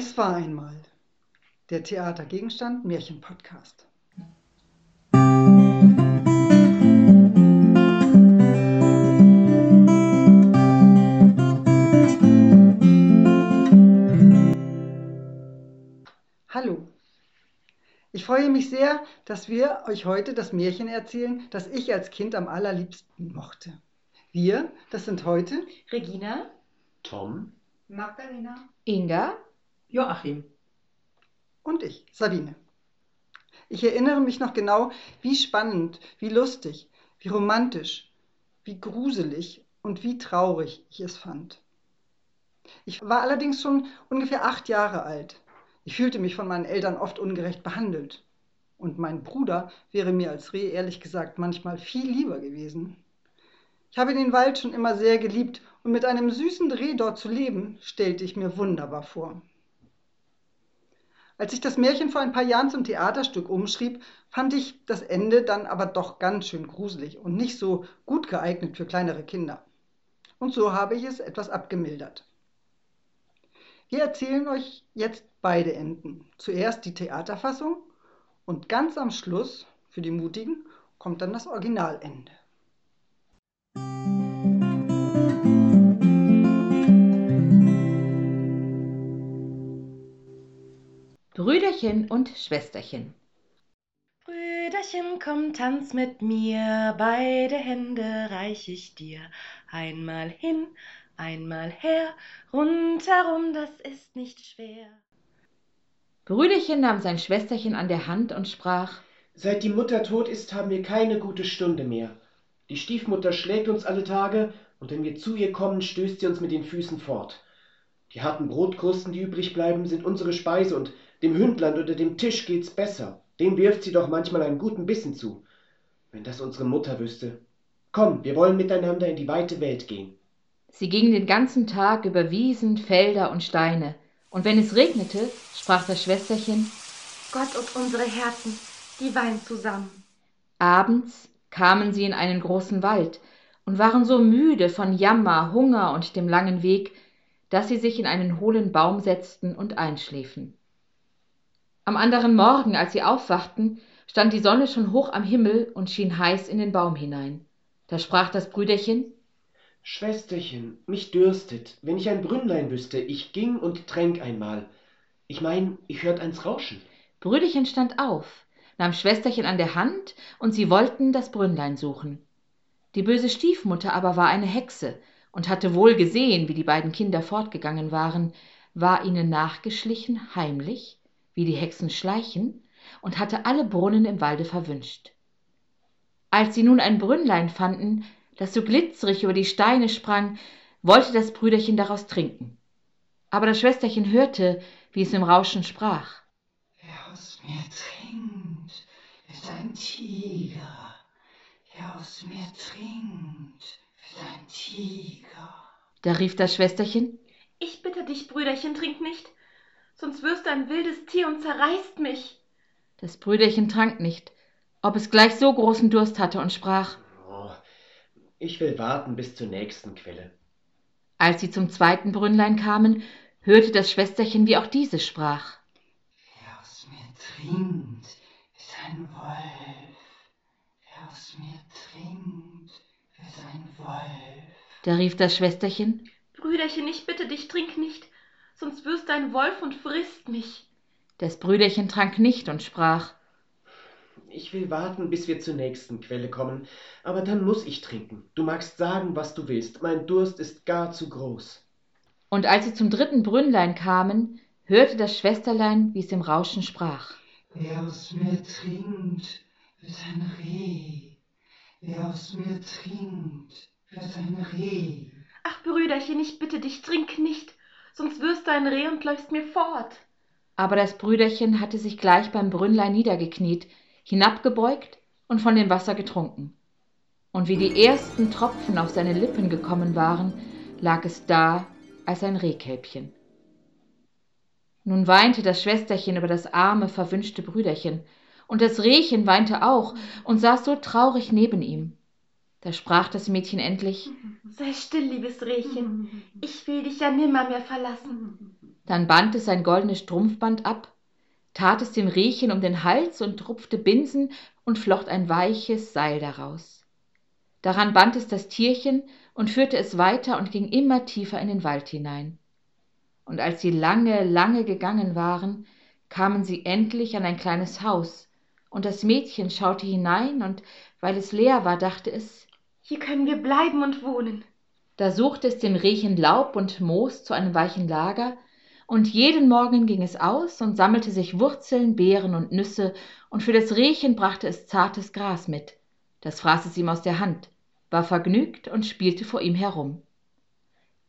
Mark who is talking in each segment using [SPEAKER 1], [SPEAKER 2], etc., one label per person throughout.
[SPEAKER 1] Es war einmal der Theatergegenstand Märchenpodcast. Hallo. Ich freue mich sehr, dass wir euch heute das Märchen erzählen, das ich als Kind am allerliebsten mochte. Wir, das sind heute
[SPEAKER 2] Regina,
[SPEAKER 3] Tom,
[SPEAKER 4] Magdalena,
[SPEAKER 2] Inga,
[SPEAKER 4] Joachim.
[SPEAKER 1] und ich, Sabine. Ich erinnere mich noch genau, wie spannend, wie lustig, wie romantisch, wie gruselig und wie traurig ich es fand. Ich war allerdings schon ungefähr acht Jahre alt. Ich fühlte mich von meinen Eltern oft ungerecht behandelt. Und mein Bruder wäre mir als Reh ehrlich gesagt manchmal viel lieber gewesen. Ich habe den Wald schon immer sehr geliebt und mit einem süßen Reh dort zu leben, stellte ich mir wunderbar vor. Als ich das Märchen vor ein paar Jahren zum Theaterstück umschrieb, fand ich das Ende dann aber doch ganz schön gruselig und nicht so gut geeignet für kleinere Kinder. Und so habe ich es etwas abgemildert. Wir erzählen euch jetzt beide Enden. Zuerst die Theaterfassung und ganz am Schluss, für die Mutigen, kommt dann das Originalende.
[SPEAKER 2] Brüderchen und Schwesterchen.
[SPEAKER 5] Brüderchen, komm, tanz mit mir, beide Hände reich ich dir. Einmal hin, einmal her, rundherum, das ist nicht schwer.
[SPEAKER 2] Brüderchen nahm sein Schwesterchen an der Hand und sprach
[SPEAKER 3] seit die Mutter tot ist, haben wir keine gute Stunde mehr. Die Stiefmutter schlägt uns alle Tage, und wenn wir zu ihr kommen, stößt sie uns mit den Füßen fort. Die harten Brotkrusten, die übrig bleiben, sind unsere Speise, und dem Hündlein unter dem Tisch geht's besser. Dem wirft sie doch manchmal einen guten Bissen zu. Wenn das unsere Mutter wüsste. Komm, wir wollen miteinander in die weite Welt gehen.
[SPEAKER 2] Sie gingen den ganzen Tag über Wiesen, Felder und Steine, und wenn es regnete, sprach das Schwesterchen
[SPEAKER 5] Gott und unsere Herzen, die weinen zusammen.
[SPEAKER 2] Abends kamen sie in einen großen Wald und waren so müde von Jammer, Hunger und dem langen Weg, dass sie sich in einen hohlen Baum setzten und einschliefen. Am anderen Morgen, als sie aufwachten, stand die Sonne schon hoch am Himmel und schien heiß in den Baum hinein. Da sprach das Brüderchen
[SPEAKER 3] Schwesterchen, mich dürstet. Wenn ich ein Brünnlein wüsste, ich ging und tränk einmal. Ich mein, ich hört eins rauschen.
[SPEAKER 2] Brüderchen stand auf, nahm Schwesterchen an der Hand, und sie wollten das Brünnlein suchen. Die böse Stiefmutter aber war eine Hexe und hatte wohl gesehen, wie die beiden Kinder fortgegangen waren, war ihnen nachgeschlichen heimlich, wie die Hexen schleichen, und hatte alle Brunnen im Walde verwünscht. Als sie nun ein Brünnlein fanden, das so glitzerig über die Steine sprang, wollte das Brüderchen daraus trinken. Aber das Schwesterchen hörte, wie es im Rauschen sprach.
[SPEAKER 4] Wer aus mir trinkt, ist ein Tiger. Wer aus mir trinkt, ist ein Tiger.
[SPEAKER 2] Da rief das Schwesterchen
[SPEAKER 5] Ich bitte dich, Brüderchen, trink nicht, sonst wirst du ein wildes Tier und zerreißt mich.
[SPEAKER 2] Das Brüderchen trank nicht, ob es gleich so großen Durst hatte und sprach.
[SPEAKER 3] Oh, ich will warten bis zur nächsten Quelle.
[SPEAKER 2] Als sie zum zweiten Brünnlein kamen, hörte das Schwesterchen, wie auch dieses sprach.
[SPEAKER 4] Wer aus mir trinkt, ist ein Wolf. Wer aus mir trinkt, ist ein Wolf.
[SPEAKER 2] Da rief das Schwesterchen
[SPEAKER 5] Brüderchen, ich bitte dich, trink nicht, sonst wirst du ein Wolf und frisst mich.
[SPEAKER 2] Das Brüderchen trank nicht und sprach.
[SPEAKER 3] Ich will warten, bis wir zur nächsten Quelle kommen, aber dann muss ich trinken. Du magst sagen, was du willst. Mein Durst ist gar zu groß.
[SPEAKER 2] Und als sie zum dritten Brünnlein kamen, hörte das Schwesterlein, wie es im Rauschen sprach.
[SPEAKER 4] Wer aus mir trinkt, wird ein Reh. Wer aus mir trinkt, wird ein Reh.
[SPEAKER 5] Ach, Brüderchen, ich bitte dich, trink nicht, sonst wirst du ein Reh und läufst mir fort.
[SPEAKER 2] Aber das Brüderchen hatte sich gleich beim Brünnlein niedergekniet, hinabgebeugt und von dem Wasser getrunken. Und wie die ersten Tropfen auf seine Lippen gekommen waren, lag es da als ein Rehkälbchen. Nun weinte das Schwesterchen über das arme, verwünschte Brüderchen, und das Rehchen weinte auch und saß so traurig neben ihm. Da sprach das Mädchen endlich
[SPEAKER 5] Sei still, liebes Rehchen, ich will dich ja nimmermehr verlassen.
[SPEAKER 2] Dann band es sein goldenes Strumpfband ab, tat es dem Rehchen um den Hals und rupfte Binsen und flocht ein weiches Seil daraus. Daran band es das Tierchen und führte es weiter und ging immer tiefer in den Wald hinein. Und als sie lange, lange gegangen waren, kamen sie endlich an ein kleines Haus, und das Mädchen schaute hinein, und weil es leer war, dachte es,
[SPEAKER 5] Hier können wir bleiben und wohnen.
[SPEAKER 2] da suchte es dem Rehchen Laub und Moos zu einem weichen Lager, und jeden Morgen ging es aus und sammelte sich Wurzeln, Beeren und Nüsse, und für das Rehchen brachte es zartes Gras mit. Das fraß es ihm aus der Hand, war vergnügt und spielte vor ihm herum.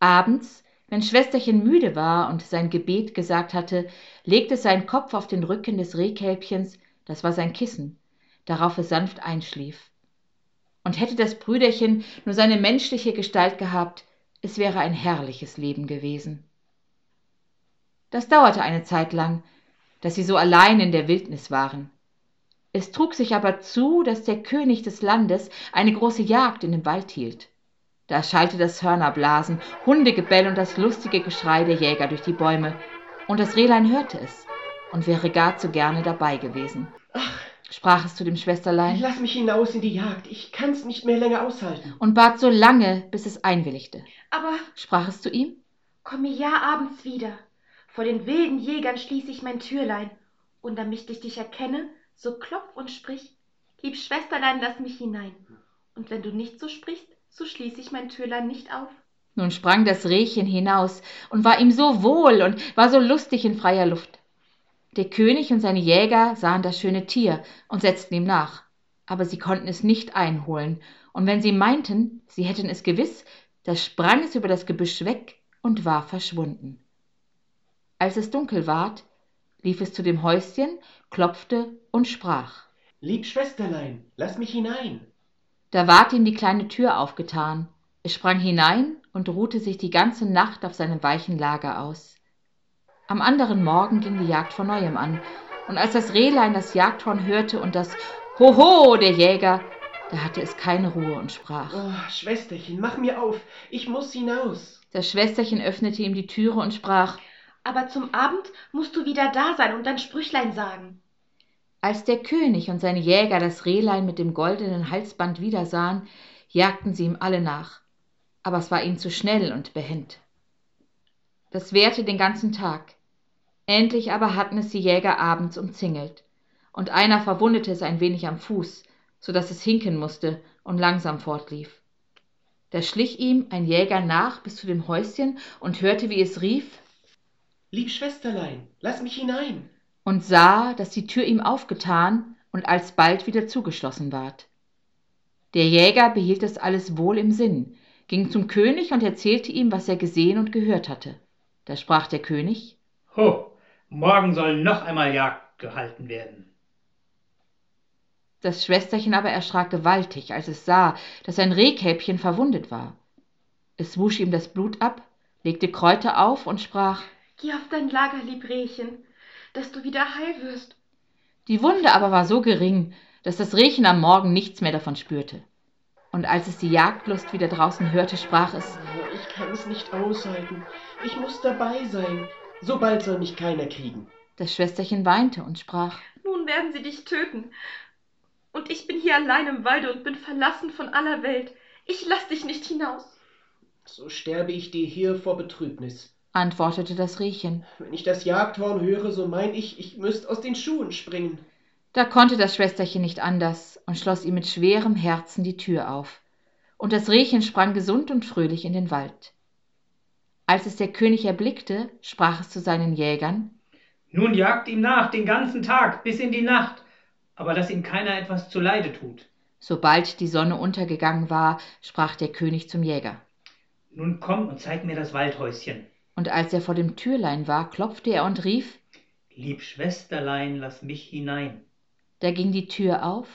[SPEAKER 2] Abends, wenn Schwesterchen müde war und sein Gebet gesagt hatte, legte es seinen Kopf auf den Rücken des Rehkälbchens, das war sein Kissen, darauf es sanft einschlief. Und hätte das Brüderchen nur seine menschliche Gestalt gehabt, es wäre ein herrliches Leben gewesen. Das dauerte eine Zeit lang, dass sie so allein in der Wildnis waren. Es trug sich aber zu, dass der König des Landes eine große Jagd in dem Wald hielt. Da schallte das Hörnerblasen, Hundegebell und das lustige Geschrei der Jäger durch die Bäume, und das Rehlein hörte es und wäre gar zu gerne dabei gewesen.
[SPEAKER 3] Ach,
[SPEAKER 2] Sprach es zu dem Schwesterlein
[SPEAKER 3] lass mich hinaus in die Jagd. Ich kann's nicht mehr länger aushalten.
[SPEAKER 2] und bat so lange, bis es einwilligte.
[SPEAKER 5] Aber
[SPEAKER 2] Sprach es zu ihm
[SPEAKER 5] komme ja abends wieder. Vor den wilden Jägern schließ ich mein Türlein. Und damit ich dich erkenne, so klopf und sprich. Lieb Schwesterlein, lass mich hinein. Und wenn du nicht so sprichst, so schließ ich mein Türlein nicht auf.
[SPEAKER 2] Nun sprang das Rehchen hinaus und war ihm so wohl und war so lustig in freier Luft. Der König und seine Jäger sahen das schöne Tier und setzten ihm nach, aber sie konnten es nicht einholen, und wenn sie meinten, sie hätten es gewiss, da sprang es über das Gebüsch weg und war verschwunden. Als es dunkel ward, lief es zu dem Häuschen, klopfte und sprach.
[SPEAKER 3] Lieb Schwesterlein, lass mich hinein.
[SPEAKER 2] Da ward ihm die kleine Tür aufgetan. Es sprang hinein und ruhte sich die ganze Nacht auf seinem weichen Lager aus. Am anderen Morgen ging die Jagd von neuem an, und als das Rehlein das Jagdhorn hörte und das Hoho der Jäger, da hatte es keine Ruhe und sprach.
[SPEAKER 3] Oh, Schwesterchen, mach mir auf. Ich muss hinaus.
[SPEAKER 2] Das Schwesterchen öffnete ihm die Türe und sprach.
[SPEAKER 5] Aber zum Abend musst du wieder da sein und dein Sprüchlein sagen.
[SPEAKER 2] Als der König und seine Jäger das Rehlein mit dem goldenen Halsband wiedersahen, jagten sie ihm alle nach. Aber es war ihnen zu schnell und behend. Das währte den ganzen Tag. Endlich aber hatten es die Jäger abends umzingelt, und einer verwundete es ein wenig am Fuß, so dass es hinken musste und langsam fortlief. Da schlich ihm ein Jäger nach bis zu dem Häuschen und hörte, wie es rief,
[SPEAKER 3] Lieb Schwesterlein, lass mich hinein.
[SPEAKER 2] und sah, dass die Tür ihm aufgetan und alsbald wieder zugeschlossen ward. Der Jäger behielt das alles wohl im Sinn, ging zum König und erzählte ihm, was er gesehen und gehört hatte. Da sprach der König,
[SPEAKER 6] Ho, morgen soll noch einmal Jagd gehalten werden.
[SPEAKER 2] das Schwesterchen aber erschrak gewaltig, als es sah, dass sein Rehkälbchen verwundet war. Es wusch ihm das Blut ab, legte Kräuter auf und sprach,
[SPEAKER 5] Geh auf dein Lager, lieb Rehchen, dass du wieder heil wirst.
[SPEAKER 2] Die Wunde aber war so gering, dass das Rehchen am Morgen nichts mehr davon spürte. Und als es die Jagdlust wieder draußen hörte, sprach es,
[SPEAKER 3] Oh, ich kann's nicht aushalten. Ich muss dabei sein. So bald soll mich keiner kriegen.
[SPEAKER 2] das Schwesterchen weinte und sprach,
[SPEAKER 5] Nun werden sie dich töten. Und ich bin hier allein im Walde und bin verlassen von aller Welt. Ich lass dich nicht hinaus.
[SPEAKER 3] So sterbe ich dir hier vor Betrübnis.
[SPEAKER 2] antwortete das Rehchen.
[SPEAKER 3] Wenn ich das Jagdhorn höre, so mein ich, ich müsst aus den Schuhen springen.
[SPEAKER 2] Da konnte das Schwesterchen nicht anders und schloss ihm mit schwerem Herzen die Tür auf. Und das Rehchen sprang gesund und fröhlich in den Wald. Als es der König erblickte, sprach es zu seinen Jägern,
[SPEAKER 6] Nun jagt ihm nach den ganzen Tag bis in die Nacht, aber dass ihm keiner etwas zuleide tut.
[SPEAKER 2] Sobald die Sonne untergegangen war, sprach der König zum Jäger.
[SPEAKER 6] Nun komm und zeig mir das Waldhäuschen.
[SPEAKER 2] Und als er vor dem Türlein war, klopfte er und rief,
[SPEAKER 6] Lieb Schwesterlein, lass mich hinein.
[SPEAKER 2] Da ging die Tür auf,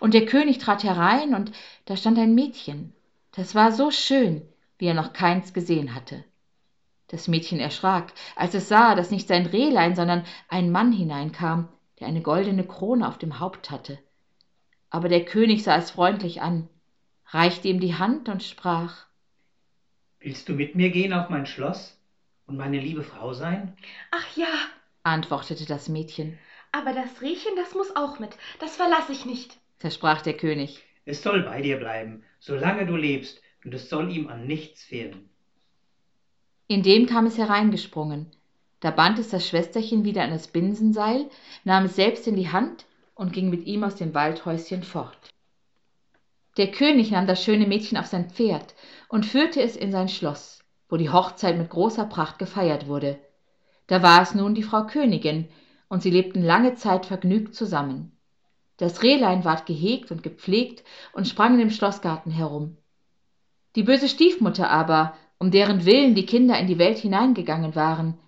[SPEAKER 2] und der König trat herein, und da stand ein Mädchen. Das war so schön, wie er noch keins gesehen hatte. Das Mädchen erschrak, als es sah, dass nicht sein Rehlein, sondern ein Mann hineinkam, der eine goldene Krone auf dem Haupt hatte. Aber der König sah es freundlich an, reichte ihm die Hand und sprach
[SPEAKER 6] Willst du mit mir gehen auf mein Schloss? und meine liebe Frau sein?
[SPEAKER 5] Ach ja,
[SPEAKER 2] antwortete das Mädchen.
[SPEAKER 5] aber das Rehchen, das muss auch mit. Das verlasse ich nicht.
[SPEAKER 2] versprach der König.
[SPEAKER 6] Es soll bei dir bleiben, solange du lebst, und es soll ihm an nichts fehlen.
[SPEAKER 2] Indem kam es hereingesprungen. Da band es das Schwesterchen wieder an das Binsenseil, nahm es selbst in die Hand und ging mit ihm aus dem Waldhäuschen fort. Der König nahm das schöne Mädchen auf sein Pferd und führte es in sein Schloss, wo die Hochzeit mit großer Pracht gefeiert wurde. Da war es nun die Frau Königin, und sie lebten lange Zeit vergnügt zusammen. Das Rehlein ward gehegt und gepflegt und sprang in dem Schloßgarten herum. Die böse Stiefmutter aber, um deren Willen die Kinder in die Welt hineingegangen waren,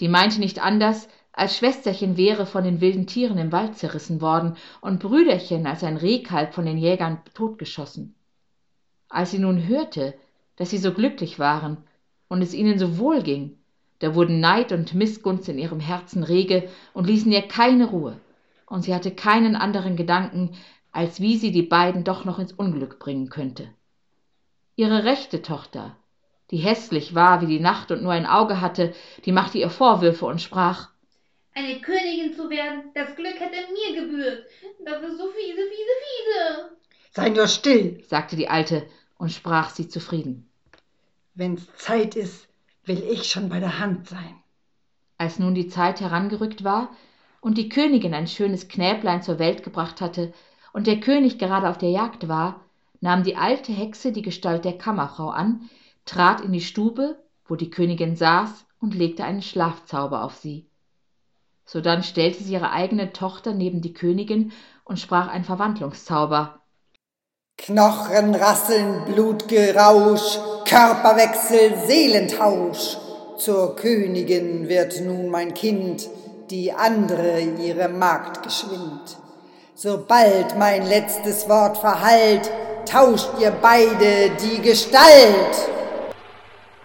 [SPEAKER 2] die meinte nicht anders, als Schwesterchen wäre von den wilden Tieren im Wald zerrissen worden und Brüderchen als ein Rehkalb von den Jägern totgeschossen. Als sie nun hörte, dass sie so glücklich waren und es ihnen so wohl ging, da wurden Neid und Mißgunst in ihrem Herzen rege und ließen ihr keine Ruhe, und sie hatte keinen anderen Gedanken, als wie sie die beiden doch noch ins Unglück bringen könnte. Ihre rechte Tochter, die hässlich war wie die Nacht und nur ein Auge hatte, die machte ihr Vorwürfe und sprach
[SPEAKER 7] Eine Königin zu werden, das Glück hätte mir gebührt. Das ist so fiese, fiese, fiese.
[SPEAKER 1] Sei nur still.
[SPEAKER 2] sagte die Alte und sprach sie zufrieden.
[SPEAKER 1] Wenn's Zeit ist, will ich schon bei der Hand sein.
[SPEAKER 2] Als nun die Zeit herangerückt war und die Königin ein schönes Knäblein zur Welt gebracht hatte und der König gerade auf der Jagd war, nahm die alte Hexe die Gestalt der Kammerfrau an, trat in die Stube, wo die Königin saß, und legte einen Schlafzauber auf sie. Sodann stellte sie ihre eigene Tochter neben die Königin und sprach ein Verwandlungszauber.
[SPEAKER 4] Knochen rasseln, Blutgerausch, Körperwechsel, Seelentausch. Zur Königin wird nun mein Kind, die andere ihre Magd geschwind. Sobald mein letztes Wort verhallt, tauscht ihr beide die Gestalt.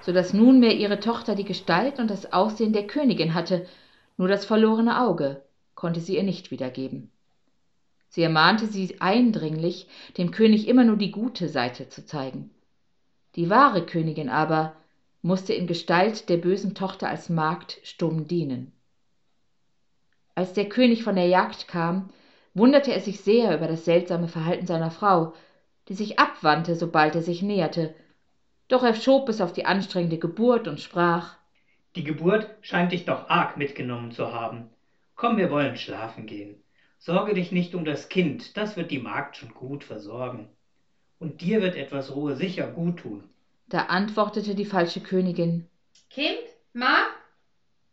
[SPEAKER 2] So dass nunmehr ihre Tochter die Gestalt und das Aussehen der Königin hatte, nur das verlorene Auge konnte sie ihr nicht wiedergeben. Sie ermahnte sie eindringlich, dem König immer nur die gute Seite zu zeigen. Die wahre Königin aber musste in Gestalt der bösen Tochter als Magd stumm dienen. Als der König von der Jagd kam, wunderte er sich sehr über das seltsame Verhalten seiner Frau, die sich abwandte, sobald er sich näherte, doch er schob es auf die anstrengende Geburt und sprach
[SPEAKER 6] Die Geburt scheint dich doch arg mitgenommen zu haben. Komm, wir wollen schlafen gehen. Sorge dich nicht um das Kind, das wird die Magd schon gut versorgen. Und dir wird etwas Ruhe sicher gut tun.
[SPEAKER 2] Da antwortete die falsche Königin
[SPEAKER 7] Kind? Magd?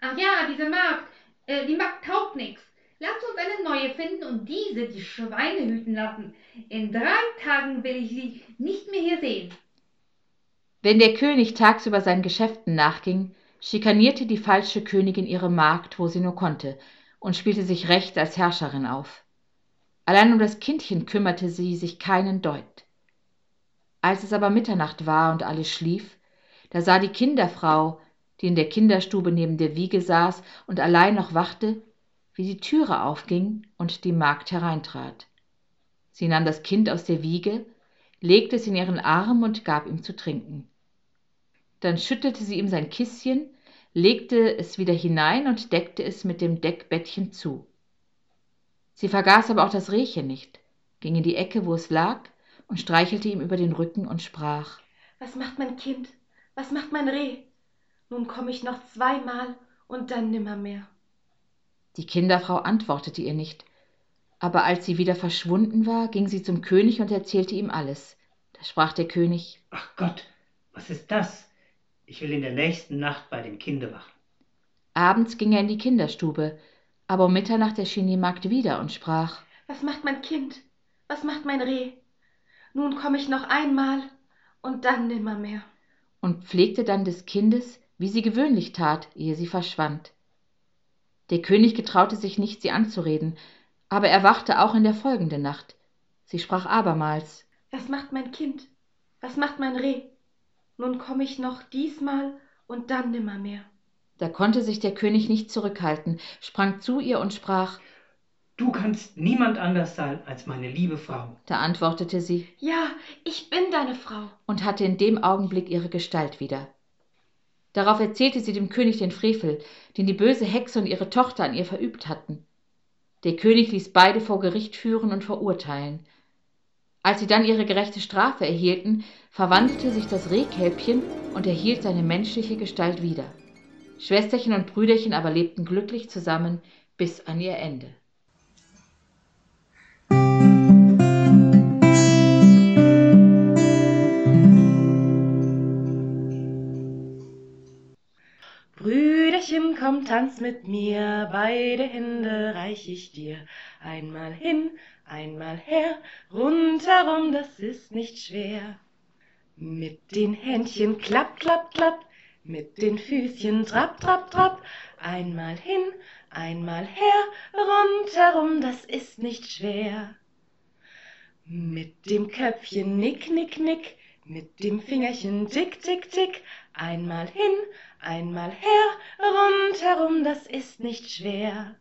[SPEAKER 7] Ach ja, diese Magd. Äh, die Magd taugt nix. Lass uns eine neue finden und diese die Schweine hüten lassen. In drei Tagen will ich sie nicht mehr hier sehen.
[SPEAKER 2] Wenn der König tagsüber seinen Geschäften nachging, schikanierte die falsche Königin ihre Magd, wo sie nur konnte, und spielte sich recht als Herrscherin auf. Allein um das Kindchen kümmerte sie sich keinen Deut. Als es aber Mitternacht war und alles schlief, da sah die Kinderfrau, die in der Kinderstube neben der Wiege saß und allein noch wachte, wie die Türe aufging und die Magd hereintrat. Sie nahm das Kind aus der Wiege, legte es in ihren Arm und gab ihm zu trinken. Dann schüttelte sie ihm sein Kißchen, legte es wieder hinein und deckte es mit dem Deckbettchen zu. Sie vergaß aber auch das Rehchen nicht, ging in die Ecke, wo es lag, und streichelte ihm über den Rücken und sprach
[SPEAKER 5] Was macht mein Kind? Was macht mein Reh? Nun komme ich noch zweimal und dann nimmermehr.
[SPEAKER 2] Die Kinderfrau antwortete ihr nicht, aber als sie wieder verschwunden war, ging sie zum König und erzählte ihm alles. Da sprach der König
[SPEAKER 6] Ach Gott, was ist das? Ich will in der nächsten Nacht bei dem Kinde wachen.
[SPEAKER 2] Abends ging er in die Kinderstube, aber um Mitternacht erschien die Magd wieder und sprach
[SPEAKER 5] Was macht mein Kind? Was macht mein Reh? Nun komme ich noch einmal und dann nimmermehr.
[SPEAKER 2] und pflegte dann des Kindes, wie sie gewöhnlich tat, ehe sie verschwand. Der König getraute sich nicht, sie anzureden, aber er wachte auch in der folgenden Nacht. Sie sprach abermals
[SPEAKER 5] Was macht mein Kind? Was macht mein Reh? Nun komme ich noch diesmal und dann nimmermehr.
[SPEAKER 2] Da konnte sich der König nicht zurückhalten, sprang zu ihr und sprach
[SPEAKER 6] Du kannst niemand anders sein als meine liebe Frau.
[SPEAKER 2] Da antwortete sie
[SPEAKER 5] Ja, ich bin deine Frau.
[SPEAKER 2] und hatte in dem Augenblick ihre Gestalt wieder. Darauf erzählte sie dem König den Frevel, den die böse Hexe und ihre Tochter an ihr verübt hatten. Der König ließ beide vor Gericht führen und verurteilen. Als sie dann ihre gerechte Strafe erhielten, verwandelte sich das Rehkälbchen und erhielt seine menschliche Gestalt wieder. Schwesterchen und Brüderchen aber lebten glücklich zusammen bis an ihr Ende.
[SPEAKER 8] Brüderchen, komm, tanz mit mir, beide Hände reich ich dir. Einmal hin, einmal her, rundherum, das ist nicht schwer. Mit den Händchen klapp, klapp, klapp, mit den Füßchen trapp, trapp, trapp, einmal hin, einmal her, rundherum, das ist nicht schwer. Mit dem Köpfchen nick, nick, nick, mit dem Fingerchen tick, tick, tick, einmal hin, einmal her, rundherum, das ist nicht schwer.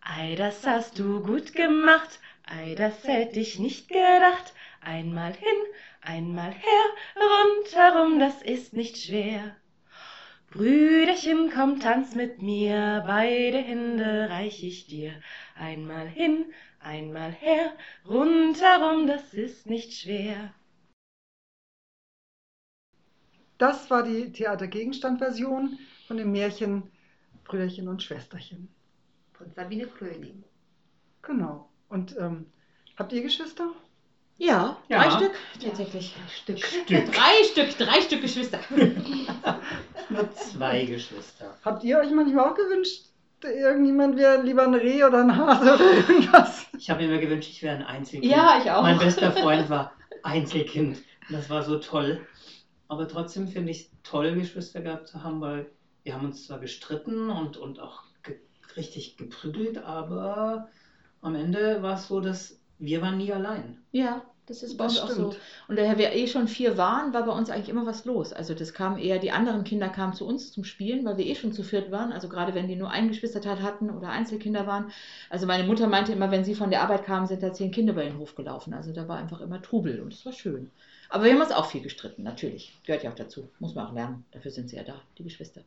[SPEAKER 8] Ei, das hast du gut gemacht, ei, das hätt ich nicht gedacht, einmal hin, einmal her, rundherum, das ist nicht schwer. Brüderchen, komm, tanz mit mir, beide Hände reich ich dir, einmal hin, einmal her, rundherum, das ist nicht schwer.
[SPEAKER 1] Das war die Theatergegenstandversion von dem Märchen Brüderchen und Schwesterchen.
[SPEAKER 5] Von Sabine Fröhling.
[SPEAKER 1] Genau. Und ähm, habt ihr Geschwister?
[SPEAKER 2] Ja,
[SPEAKER 6] Ja.
[SPEAKER 2] drei Stück tatsächlich.
[SPEAKER 5] Stück.
[SPEAKER 6] Stück.
[SPEAKER 2] Drei Stück, drei Stück Geschwister.
[SPEAKER 6] Nur zwei Geschwister.
[SPEAKER 1] Habt ihr euch manchmal auch gewünscht, irgendjemand wäre lieber ein Reh oder ein Hase oder irgendwas?
[SPEAKER 6] Ich habe mir immer gewünscht, ich wäre ein Einzelkind.
[SPEAKER 2] Ja, ich auch.
[SPEAKER 6] Mein bester Freund war Einzelkind. Das war so toll. Aber trotzdem finde ich es toll, Geschwister gehabt zu haben, weil wir haben uns zwar gestritten und, und auch ge richtig geprügelt, aber am Ende war es so, dass wir waren nie allein.
[SPEAKER 2] Ja, das ist bei
[SPEAKER 1] Das
[SPEAKER 2] uns auch so. Und daher wir eh schon vier waren, war bei uns eigentlich immer was los. Also das kam eher, die anderen Kinder kamen zu uns zum Spielen, weil wir eh schon zu viert waren. Also gerade wenn die nur ein Geschwisterteil hatten oder Einzelkinder waren. Also meine Mutter meinte immer, wenn sie von der Arbeit kamen, sind da zehn Kinder bei den Hof gelaufen. Also da war einfach immer Trubel und das war schön. Aber wir haben uns auch viel gestritten, natürlich. Gehört ja auch dazu. Muss man auch lernen. Dafür sind sie ja da, die Geschwister.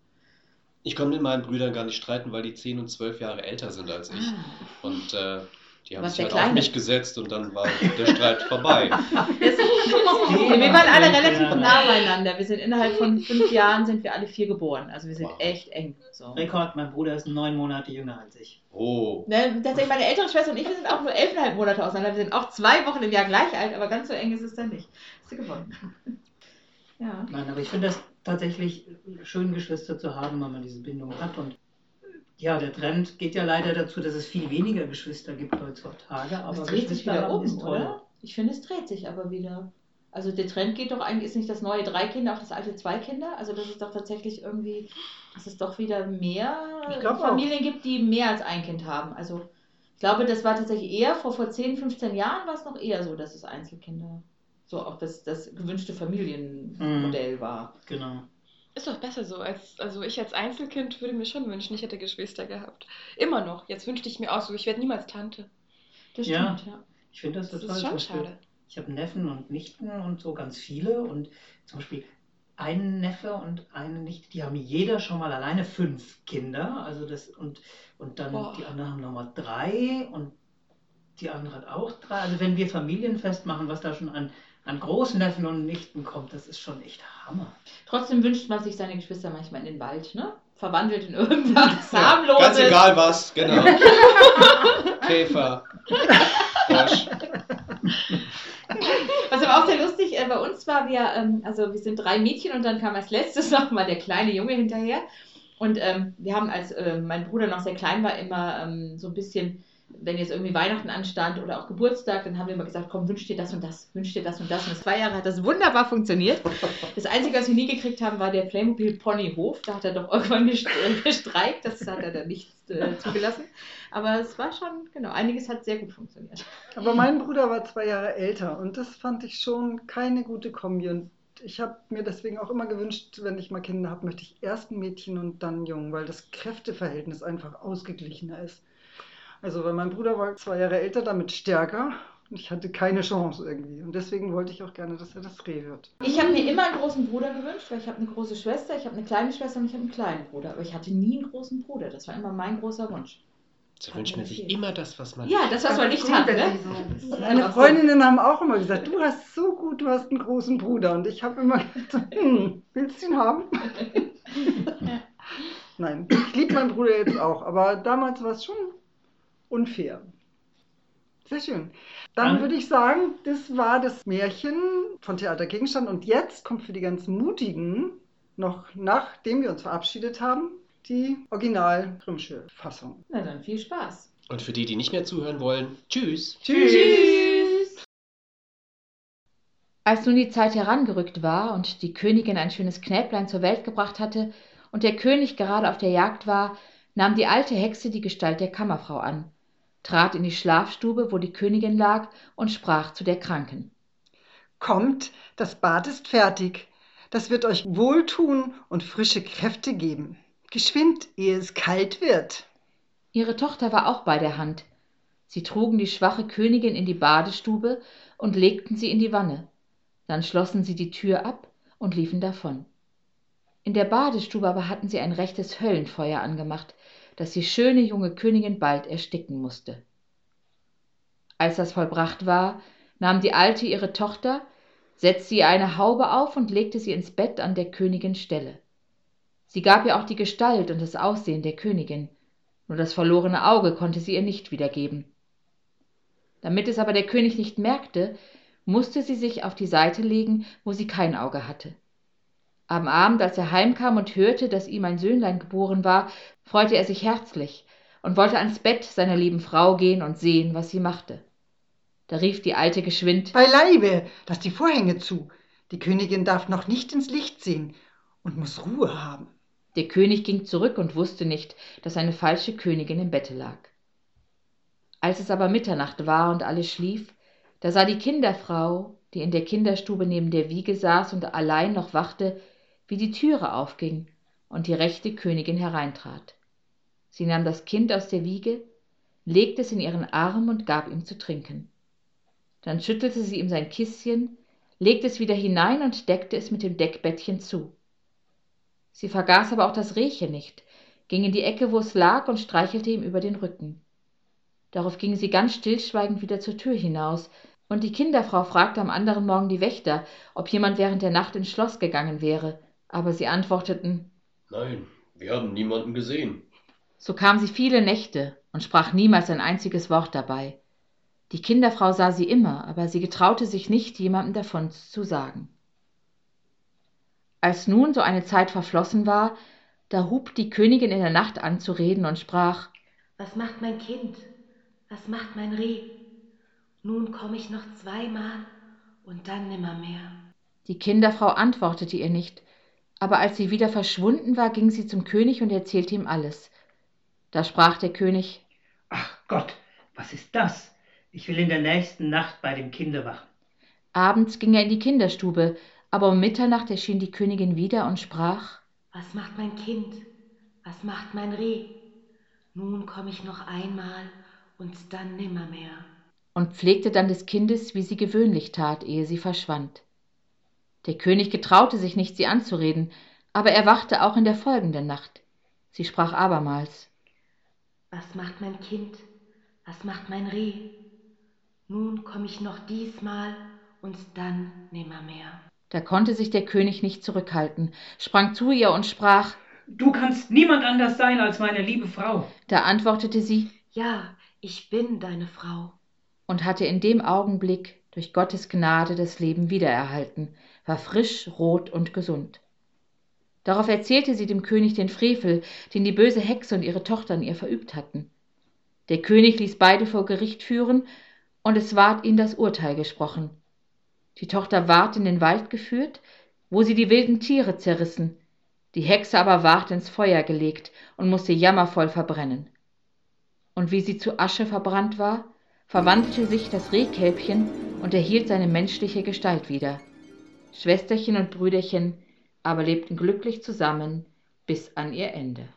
[SPEAKER 9] Ich konnte mit meinen Brüdern gar nicht streiten, weil die 10 und 12 Jahre älter sind als ich.
[SPEAKER 2] Ah.
[SPEAKER 9] Und äh, die haben
[SPEAKER 2] Was,
[SPEAKER 9] sich halt auf mich gesetzt und dann war der Streit vorbei.
[SPEAKER 2] Wir waren alle relativ nah beieinander. Wir sind innerhalb von fünf Jahren sind wir alle vier geboren. Also wir sind
[SPEAKER 9] Wow.
[SPEAKER 2] echt eng. So.
[SPEAKER 6] Rekord, mein Bruder ist neun Monate jünger als ich.
[SPEAKER 9] Oh,
[SPEAKER 2] Ne, tatsächlich, meine ältere Schwester und ich, wir sind auch nur elfeinhalb Monate auseinander. Wir sind auch zwei Wochen im Jahr gleich alt, aber ganz so eng ist es dann nicht. Hast du gewonnen. Ja.
[SPEAKER 6] Nein, aber ich finde das tatsächlich schön, Geschwister zu haben, wenn man diese Bindung hat. Und ja, der Trend geht ja leider dazu, dass es viel weniger Geschwister gibt heutzutage. Aber
[SPEAKER 2] es dreht sich wieder um,
[SPEAKER 6] ist toll.
[SPEAKER 2] oder? Ich finde, es dreht sich aber wieder. Also der Trend geht doch eigentlich, ist nicht das neue drei Kinder, auch das alte zwei Kinder. Also dass es doch tatsächlich irgendwie, dass es doch wieder mehr
[SPEAKER 1] glaub auch.
[SPEAKER 2] Familien gibt, die mehr als ein Kind haben. Also ich glaube, das war tatsächlich eher, vor, vor 10, 15 Jahren war es noch eher so, dass es Einzelkinder, so auch das, das gewünschte Familienmodell war.
[SPEAKER 6] Genau.
[SPEAKER 10] Ist doch besser so. Als, also ich als Einzelkind würde mir schon wünschen, ich hätte Geschwister gehabt. Immer noch. Jetzt wünschte ich mir auch so, ich werde niemals Tante.
[SPEAKER 2] Das
[SPEAKER 6] Ja.
[SPEAKER 2] stimmt, ja.
[SPEAKER 6] Ich finde das
[SPEAKER 10] Das
[SPEAKER 6] total
[SPEAKER 10] ist schon
[SPEAKER 6] Beispiel-
[SPEAKER 10] schade.
[SPEAKER 6] Ich habe Neffen und Nichten und so ganz viele und zum Beispiel ein Neffe und eine Nichte, die haben jeder schon mal alleine fünf Kinder, also das und und dann
[SPEAKER 10] Boah.
[SPEAKER 6] die anderen haben nochmal drei und die andere hat auch drei. Also wenn wir Familienfest machen, was da schon an an Großneffen und Nichten kommt, das ist schon echt Hammer.
[SPEAKER 2] Trotzdem wünscht man sich seine Geschwister manchmal in den Wald, ne? Verwandelt in irgendwas harmloses.
[SPEAKER 9] ganz egal was, genau. Käfer, Frosch.
[SPEAKER 2] Was aber auch sehr lustig äh, bei uns war, wir, ähm, also wir sind drei Mädchen und dann kam als letztes noch mal der kleine Junge hinterher. Und ähm, wir haben, als äh, mein Bruder noch sehr klein war, immer ähm, so ein bisschen, wenn jetzt irgendwie Weihnachten anstand oder auch Geburtstag, dann haben wir immer gesagt, komm, wünsch dir das und das, wünsch dir das und das. Und zwei Jahre hat das wunderbar funktioniert. Das Einzige, was wir nie gekriegt haben, war der Playmobil Ponyhof. Da hat er doch irgendwann äh, gestreikt. Das hat er dann nicht äh, zugelassen. Aber es war schon, genau, einiges hat sehr gut funktioniert.
[SPEAKER 1] Aber mein Bruder war zwei Jahre älter und das fand ich schon keine gute Kombi. Und ich habe mir deswegen auch immer gewünscht, wenn ich mal Kinder habe, möchte ich erst ein Mädchen und dann Jungen, weil das Kräfteverhältnis einfach ausgeglichener ist. Also, weil mein Bruder war zwei Jahre älter, damit stärker. Und ich hatte keine Chance irgendwie. Und deswegen wollte ich auch gerne, dass er das Reh wird.
[SPEAKER 2] Ich habe mir immer einen großen Bruder gewünscht, weil ich habe eine große Schwester, ich habe eine kleine Schwester und ich habe einen kleinen Bruder. Aber ich hatte nie einen großen Bruder. Das war immer mein großer Wunsch.
[SPEAKER 9] So wünscht man sich immer das, was man
[SPEAKER 2] Ja, das, was man nicht hat, ne?
[SPEAKER 1] Meine Freundinnen haben auch immer gesagt, du hast so gut, du hast einen großen Bruder. Und ich habe immer gedacht, hm, willst du ihn haben? Nein, ich liebe meinen Bruder jetzt auch, aber damals war es schon unfair. Sehr schön. Dann würde ich sagen, das war das Märchen von Theater Gegenstand. Und jetzt kommt für die ganz Mutigen noch, nachdem wir uns verabschiedet haben, die original Grimmsche Fassung.
[SPEAKER 2] Na dann viel Spaß.
[SPEAKER 9] Und für die, die nicht mehr zuhören wollen, tschüss.
[SPEAKER 2] Tschüss. Als nun die Zeit herangerückt war und die Königin ein schönes Knäblein zur Welt gebracht hatte und der König gerade auf der Jagd war, nahm die alte Hexe die Gestalt der Kammerfrau an, trat in die Schlafstube, wo die Königin lag, und sprach zu der Kranken.
[SPEAKER 1] Kommt, das Bad ist fertig. Das wird euch wohltun und frische Kräfte geben. Geschwind, ehe es kalt wird.
[SPEAKER 2] Ihre Tochter war auch bei der Hand. Sie trugen die schwache Königin in die Badestube und legten sie in die Wanne. Dann schlossen sie die Tür ab und liefen davon. In der Badestube aber hatten sie ein rechtes Höllenfeuer angemacht, das die schöne junge Königin bald ersticken musste. Als das vollbracht war, nahm die Alte ihre Tochter, setzte ihr eine Haube auf und legte sie ins Bett an der Königin Stelle. Sie gab ihr auch die Gestalt und das Aussehen der Königin, nur das verlorene Auge konnte sie ihr nicht wiedergeben. Damit es aber der König nicht merkte, musste sie sich auf die Seite legen, wo sie kein Auge hatte. Am Abend, als er heimkam und hörte, dass ihm ein Söhnlein geboren war, freute er sich herzlich und wollte ans Bett seiner lieben Frau gehen und sehen, was sie machte. Da rief die Alte geschwind
[SPEAKER 1] Beileibe, lass die Vorhänge zu. Die Königin darf noch nicht ins Licht sehen und muss Ruhe haben.
[SPEAKER 2] Der König ging zurück und wusste nicht, dass eine falsche Königin im Bette lag. Als es aber Mitternacht war und alles schlief, da sah die Kinderfrau, die in der Kinderstube neben der Wiege saß und allein noch wachte, wie die Türe aufging und die rechte Königin hereintrat. Sie nahm das Kind aus der Wiege, legte es in ihren Arm und gab ihm zu trinken. Dann schüttelte sie ihm sein Kissen, legte es wieder hinein und deckte es mit dem Deckbettchen zu. Sie vergaß aber auch das Rehchen nicht, ging in die Ecke, wo es lag, und streichelte ihm über den Rücken. Darauf ging sie ganz stillschweigend wieder zur Tür hinaus, und die Kinderfrau fragte am anderen Morgen die Wächter, ob jemand während der Nacht ins Schloss gegangen wäre, aber sie antworteten,
[SPEAKER 9] Nein, wir haben niemanden gesehen.
[SPEAKER 2] so kam sie viele Nächte und sprach niemals ein einziges Wort dabei. Die Kinderfrau sah sie immer, aber sie getraute sich nicht, jemandem davon zu sagen. Als nun so eine Zeit verflossen war, da hub die Königin in der Nacht an zu reden und sprach
[SPEAKER 5] Was macht mein Kind? Was macht mein Reh? Nun komm ich noch zweimal und dann nimmermehr.
[SPEAKER 2] Die Kinderfrau antwortete ihr nicht, aber als sie wieder verschwunden war, ging sie zum König und erzählte ihm alles. Da sprach der König
[SPEAKER 6] Ach Gott, was ist das? Ich will in der nächsten Nacht bei dem Kinde wachen.
[SPEAKER 2] Abends ging er in die Kinderstube, aber um Mitternacht erschien die Königin wieder und sprach
[SPEAKER 5] Was macht mein Kind? Was macht mein Reh? Nun komm ich noch einmal und dann nimmermehr.
[SPEAKER 2] und pflegte dann des Kindes, wie sie gewöhnlich tat, ehe sie verschwand. Der König getraute sich nicht, sie anzureden, aber er wachte auch in der folgenden Nacht. Sie sprach abermals
[SPEAKER 5] Was macht mein Kind? Was macht mein Reh? Nun komm ich noch diesmal und dann nimmermehr.
[SPEAKER 2] Da konnte sich der König nicht zurückhalten, sprang zu ihr und sprach,
[SPEAKER 6] Du kannst niemand anders sein als meine liebe Frau.
[SPEAKER 2] da antwortete sie
[SPEAKER 5] Ja, ich bin deine Frau.
[SPEAKER 2] und hatte in dem Augenblick durch Gottes Gnade das Leben wiedererhalten, war frisch, rot und gesund. Darauf erzählte sie dem König den Frevel, den die böse Hexe und ihre Tochter an ihr verübt hatten. Der König ließ beide vor Gericht führen, und es ward ihnen das Urteil gesprochen. Die Tochter ward in den Wald geführt, wo sie die wilden Tiere zerrissen, die Hexe aber ward ins Feuer gelegt und musste jammervoll verbrennen. Und wie sie zu Asche verbrannt war, verwandelte sich das Rehkälbchen und erhielt seine menschliche Gestalt wieder. Schwesterchen und Brüderchen aber lebten glücklich zusammen bis an ihr Ende.